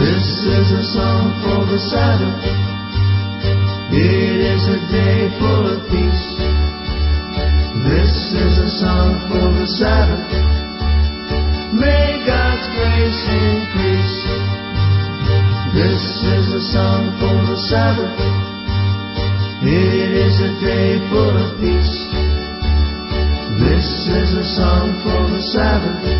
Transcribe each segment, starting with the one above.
This is a song for the Sabbath. It is a day full of peace. This is a song for the Sabbath. May God's grace increase. This is a song for the Sabbath. It is a day full of peace. This is a song for the Sabbath.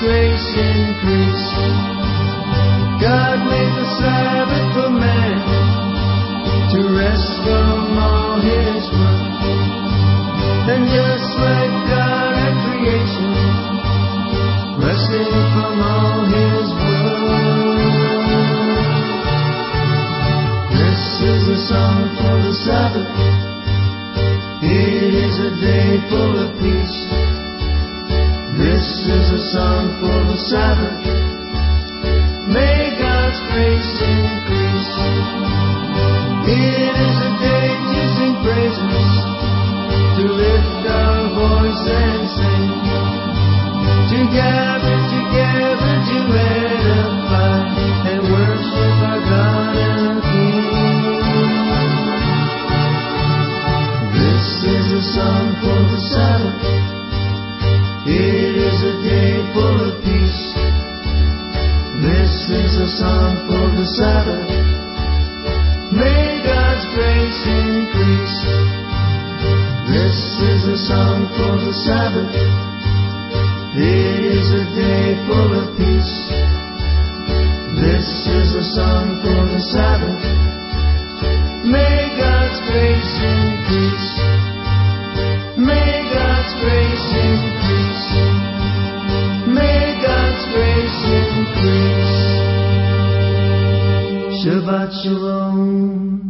grace increase. God made the Sabbath for man to rest from all his work. And just like God at creation, resting from all his work. This is a song for the Sabbath. It is a day full of peace. This is a song for the Sabbath. May God's grace increase. A day to sing praises, to lift our voice and sing, to gather together to edify and worship our God. This is a song for the Sabbath. Day full of peace. This is a song for the Sabbath. May God's grace increase. This is a song for the Sabbath. It is a day full of peace. This is a song for the Sabbath. Increase. Shabbat Shalom.